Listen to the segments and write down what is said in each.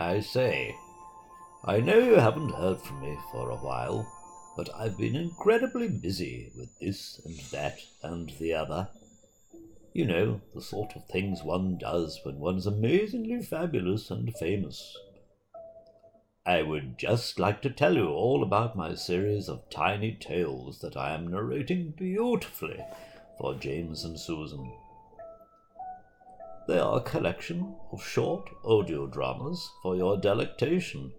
I say, I know you haven't heard from me for a while, but I've been incredibly busy with this and that and the other. You know, the sort of things one does when one's amazingly fabulous and famous. I would just like to tell you all about my series of tiny tales that I am narrating beautifully for James and Susan. They are a collection of short audio dramas for your delectation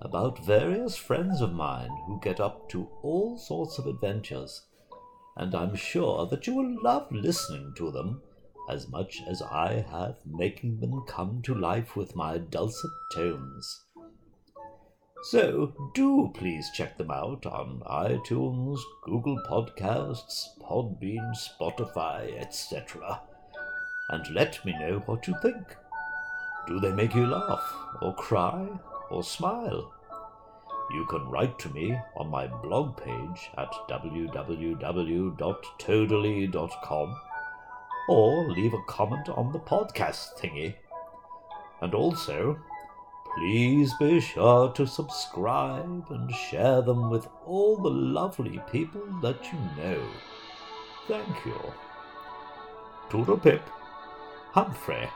about various friends of mine who get up to all sorts of adventures, and I'm sure that you will love listening to them as much as I have making them come to life with my dulcet tones. So do please check them out on iTunes, Google Podcasts, Podbean, Spotify, etc. And let me know what you think. Do they make you laugh, or cry, or smile? You can write to me on my blog page at www.toadally.com or leave a comment on the podcast thingy. And also, please be sure to subscribe and share them with all the lovely people that you know. Thank you. Toodle pip, Humphrey.